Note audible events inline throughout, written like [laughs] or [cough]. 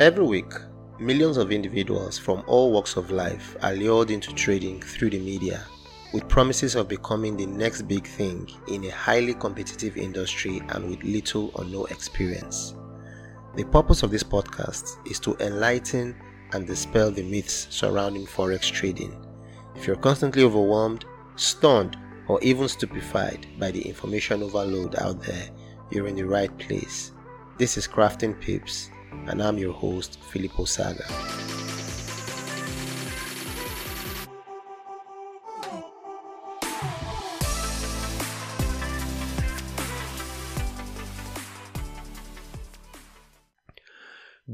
Every week, millions of individuals from all walks of life are lured into trading through the media with promises of becoming the next big thing in a highly competitive industry and with little or no experience. The purpose of this podcast is to enlighten and dispel the myths surrounding forex trading. If you're constantly overwhelmed, stunned, or even stupefied by the information overload out there, you're in the right place. This is Crafting Pips and I'm your host, Filippo Saga.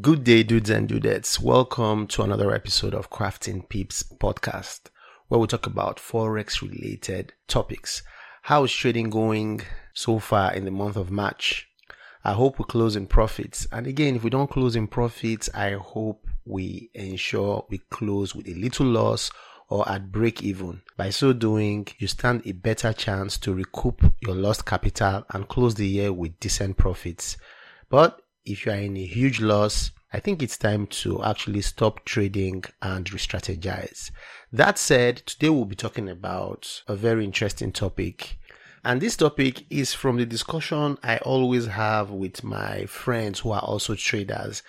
Good day, dudes and dudettes. Welcome to another episode of Crafting Pips podcast, where we talk about forex related topics. How is trading going so far in the month of March? I hope we close in profits. And again, if we don't close in profits, I hope we ensure we close with a little loss or at break even. By so doing, you stand a better chance to recoup your lost capital and close the year with decent profits. But if you are in a huge loss, I think it's time to actually stop trading and re-strategize. That said, today we'll be talking about a very interesting topic and this topic is from the discussion I always have with my friends who are also traders.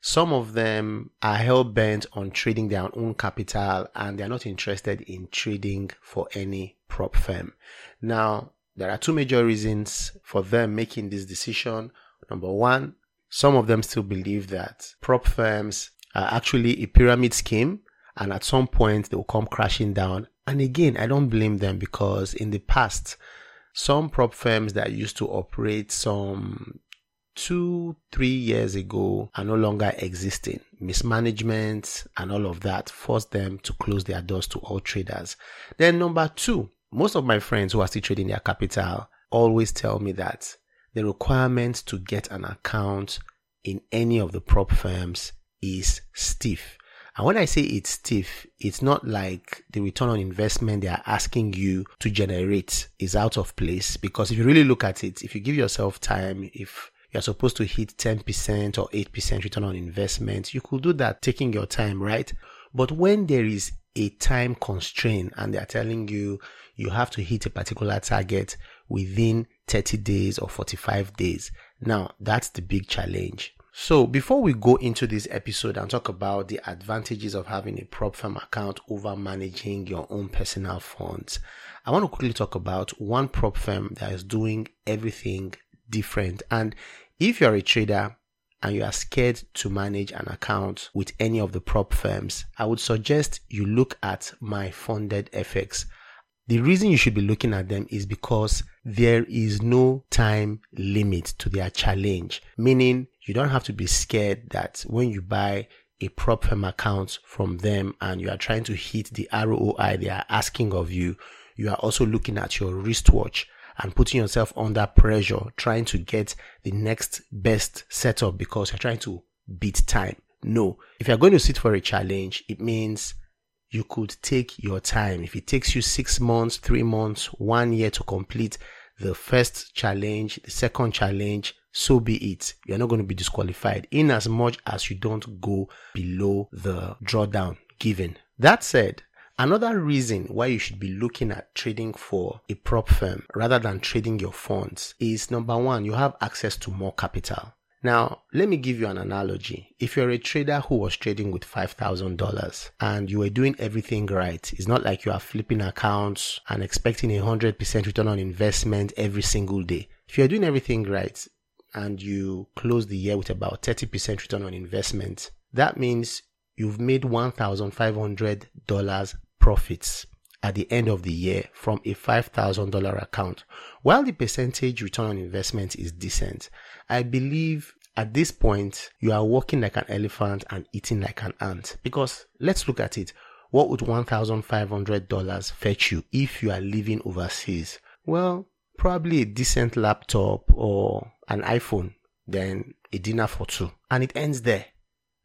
Some of them are hell bent on trading their own capital and they're not interested in trading for any prop firm. Now, there are two major reasons for them making this decision. Number one, some of them still believe that prop firms are actually a pyramid scheme and at some point they will come crashing down. And again, I don't blame them because in the past, some prop firms that used to operate some two, three years ago are no longer existing. Mismanagement and all of that forced them to close their doors to all traders. Then, number two, most of my friends who are still trading their capital always tell me that the requirement to get an account in any of the prop firms is stiff. And when I say it's stiff, it's not like the return on investment they are asking you to generate is out of place. Because if you really look at it, if you give yourself time, if you're supposed to hit 10% or 8% return on investment, you could do that taking your time, right? But when there is a time constraint and they're telling you you have to hit a particular target within 30 days or 45 days, now that's the big challenge. So, before we go into this episode and talk about the advantages of having a prop firm account over managing your own personal funds, I want to quickly talk about one prop firm that is doing everything different. And if you're a trader and you are scared to manage an account with any of the prop firms, I would suggest you look at my funded FX. The reason you should be looking at them is because there is no time limit to their challenge, meaning you don't have to be scared that when you buy a prop firm account from them and you are trying to hit the ROI they are asking of you, you are also looking at your wristwatch and putting yourself under pressure, trying to get the next best setup because you're trying to beat time. No, if you're going to sit for a challenge, it means you could take your time. If it takes you six months, three months, one year to complete the first challenge, the second challenge, so be it. You're not going to be disqualified in as much as you don't go below the drawdown given. That said, Another reason why you should be looking at trading for a prop firm rather than trading your funds is number one, you have access to more capital. Now, let me give you an analogy. If you're a trader who was trading with $5,000 and you were doing everything right, it's not like you are flipping accounts and expecting a 100% return on investment every single day. If you're doing everything right and you close the year with about 30% return on investment, that means you've made $1,500 profits at the end of the year from a $5,000 account. While the percentage return on investment is decent, I believe at this point you are walking like an elephant and eating like an ant. Because let's look at it. What would $1,500 fetch you if you are living overseas? Well, probably a decent laptop or an iPhone, then a dinner for two. And it ends there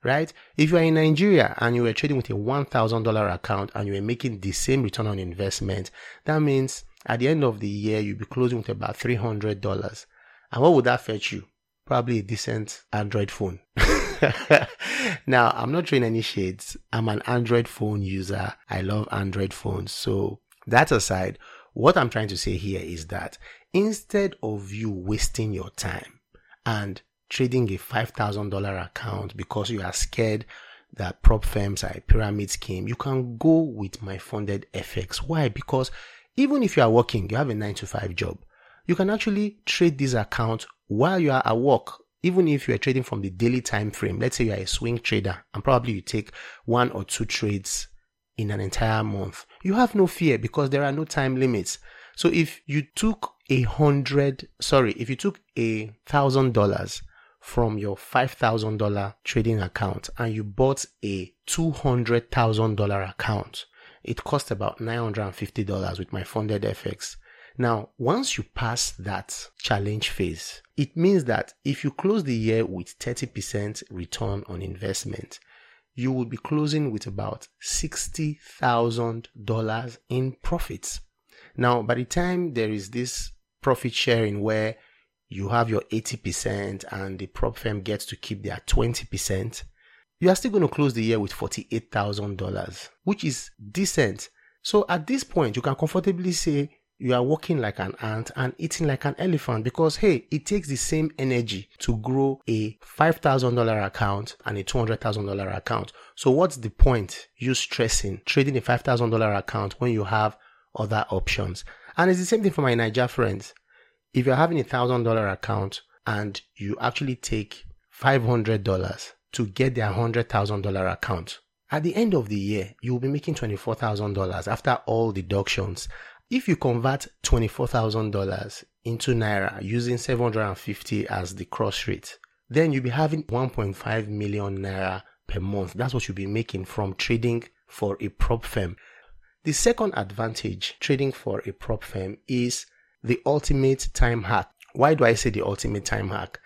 right? If you are in Nigeria and you were trading with a $1,000 account and you were making the same return on investment, that means at the end of the year, you'll be closing with about $300. And what would that fetch you? Probably a decent Android phone. [laughs] now, I'm not throwing any shades. I'm an Android phone user. I love Android phones. So that aside, what I'm trying to say here is that instead of you wasting your time and trading a $5,000 account because you are scared that prop firms are a pyramid scheme, you can go with my funded FX. Why? Because even if you are working, you have a nine to five job, you can actually trade this account while you are at work. Even if you are trading from the daily time frame, let's say you are a swing trader and probably you take one or two trades in an entire month, you have no fear because there are no time limits. So if you took a hundred, sorry, if you took a thousand dollars from your $5,000 trading account and you bought a $200,000 account, it cost about $950 with my funded FX. Now, once you pass that challenge phase, it means that if you close the year with 30% return on investment, you will be closing with about $60,000 in profits. Now, by the time there is this profit sharing where you have your 80% and the prop firm gets to keep their 20%, you are still going to close the year with $48,000, which is decent. So at this point, you can comfortably say you are walking like an ant and eating like an elephant because hey, it takes the same energy to grow a $5,000 account and a $200,000 account. So what's the point you stressing trading a $5,000 account when you have other options? And it's the same thing for my Naija friends. If you're having a $1,000 account and you actually take $500 to get their $100,000 account, at the end of the year, you will be making $24,000 after all deductions if you convert $24,000 into Naira using 750 as the cross rate, then you'll be having 1.5 million Naira per month. That's what you'll be making from trading for a prop firm. The second advantage trading for a prop firm is the ultimate time hack. Why do I say the ultimate time hack?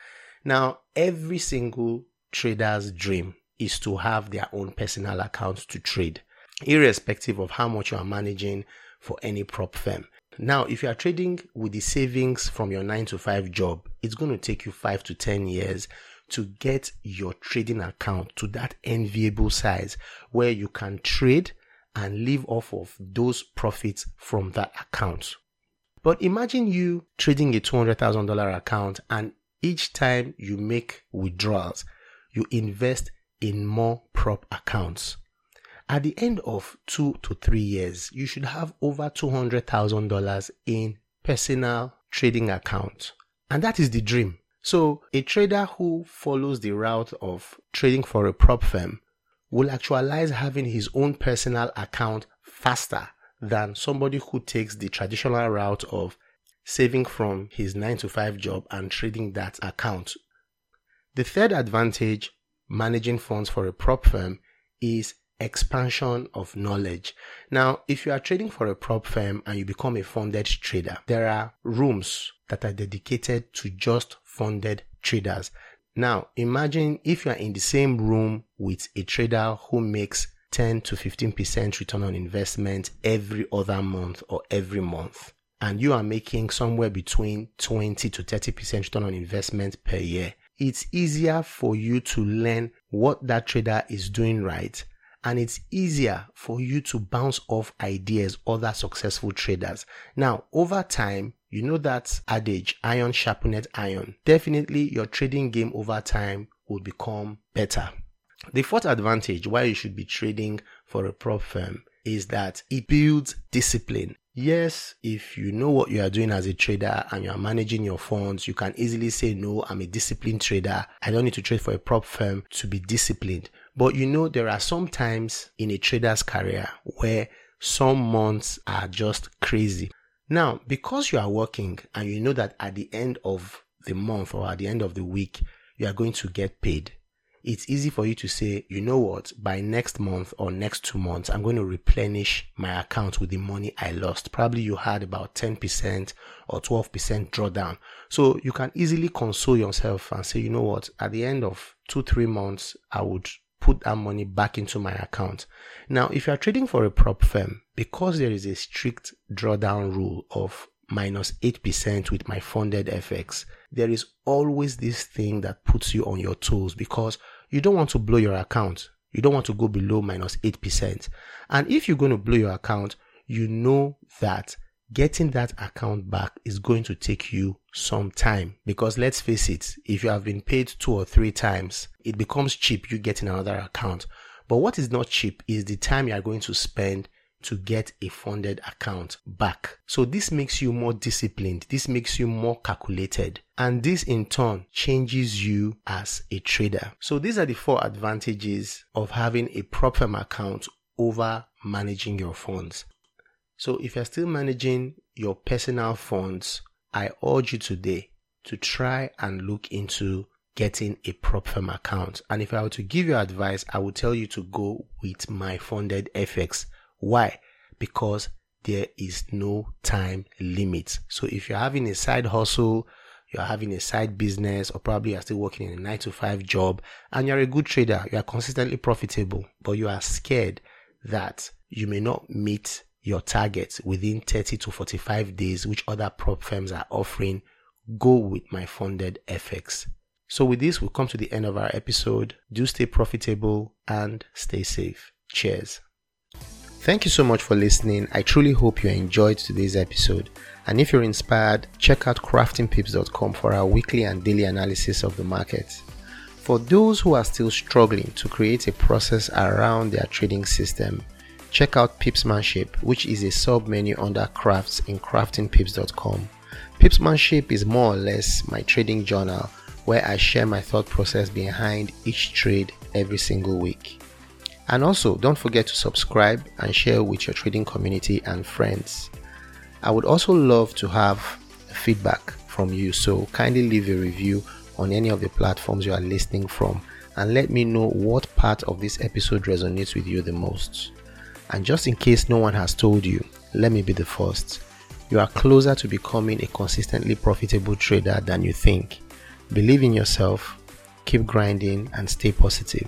Now, every single trader's dream is to have their own personal account to trade, irrespective of how much you are managing for any prop firm. Now, if you are trading with the savings from your 9 to 5 job, it's going to take you 5 to 10 years to get your trading account to that enviable size where you can trade and live off of those profits from that account. But imagine you trading a $200,000 account and each time you make withdrawals, you invest in more prop accounts. At the end of two to three years, you should have over $200,000 in personal trading account. And that is the dream. So a trader who follows the route of trading for a prop firm will actualize having his own personal account faster than somebody who takes the traditional route of saving from his 9 to 5 job and trading that account. The third advantage managing funds for a prop firm is expansion of knowledge. Now, if you are trading for a prop firm and you become a funded trader, there are rooms that are dedicated to just funded traders. Now, imagine if you are in the same room with a trader who makes 10 to 15% return on investment every other month or every month. And you are making somewhere between 20 to 30% return on investment per year. It's easier for you to learn what that trader is doing right and it's easier for you to bounce off ideas other successful traders. Now, over time, you know that adage, iron sharpened iron. Definitely your trading game over time will become better. The fourth advantage why you should be trading for a prop firm is that it builds discipline. Yes, if you know what you are doing as a trader and you are managing your funds, you can easily say, No, I'm a disciplined trader. I don't need to trade for a prop firm to be disciplined. But you know, there are some times in a trader's career where some months are just crazy. Now, because you are working and you know that at the end of the month or at the end of the week, you are going to get paid, it's easy for you to say, you know what, by next month or next two months, I'm going to replenish my account with the money I lost. Probably you had about 10% or 12% drawdown. So you can easily console yourself and say, you know what, at the end of two, three months, I would put that money back into my account. Now, if you are trading for a prop firm, because there is a strict drawdown rule of minus 8% with my funded FX, there is always this thing that puts you on your toes because you don't want to blow your account. You don't want to go below minus 8%. And if you're going to blow your account, you know that getting that account back is going to take you some time because let's face it, if you have been paid two or three times, it becomes cheap you getting another account. But what is not cheap is the time you are going to spend to get a funded account back. So this makes you more disciplined. This makes you more calculated. And this in turn changes you as a trader. So these are the four advantages of having a prop firm account over managing your funds. So if you're still managing your personal funds, I urge you today to try and look into getting a prop firm account. And if I were to give you advice, I would tell you to go with my funded FX why? Because there is no time limit. So if you're having a side hustle, you're having a side business, or probably you're still working in a nine to five job, and you're a good trader, you are consistently profitable, but you are scared that you may not meet your target within 30 to 45 days, which other prop firms are offering, go with my funded FX. So with this, we come to the end of our episode. Do stay profitable and stay safe. Cheers. Thank you so much for listening. I truly hope you enjoyed today's episode. And if you're inspired, check out craftingpips.com for our weekly and daily analysis of the market. For those who are still struggling to create a process around their trading system, check out Pipsmanship, which is a sub menu under crafts in craftingpips.com. Pipsmanship is more or less my trading journal where I share my thought process behind each trade every single week. And also, don't forget to subscribe and share with your trading community and friends. I would also love to have feedback from you, so kindly leave a review on any of the platforms you are listening from and let me know what part of this episode resonates with you the most. And just in case no one has told you, let me be the first. You are closer to becoming a consistently profitable trader than you think. Believe in yourself, keep grinding, and stay positive.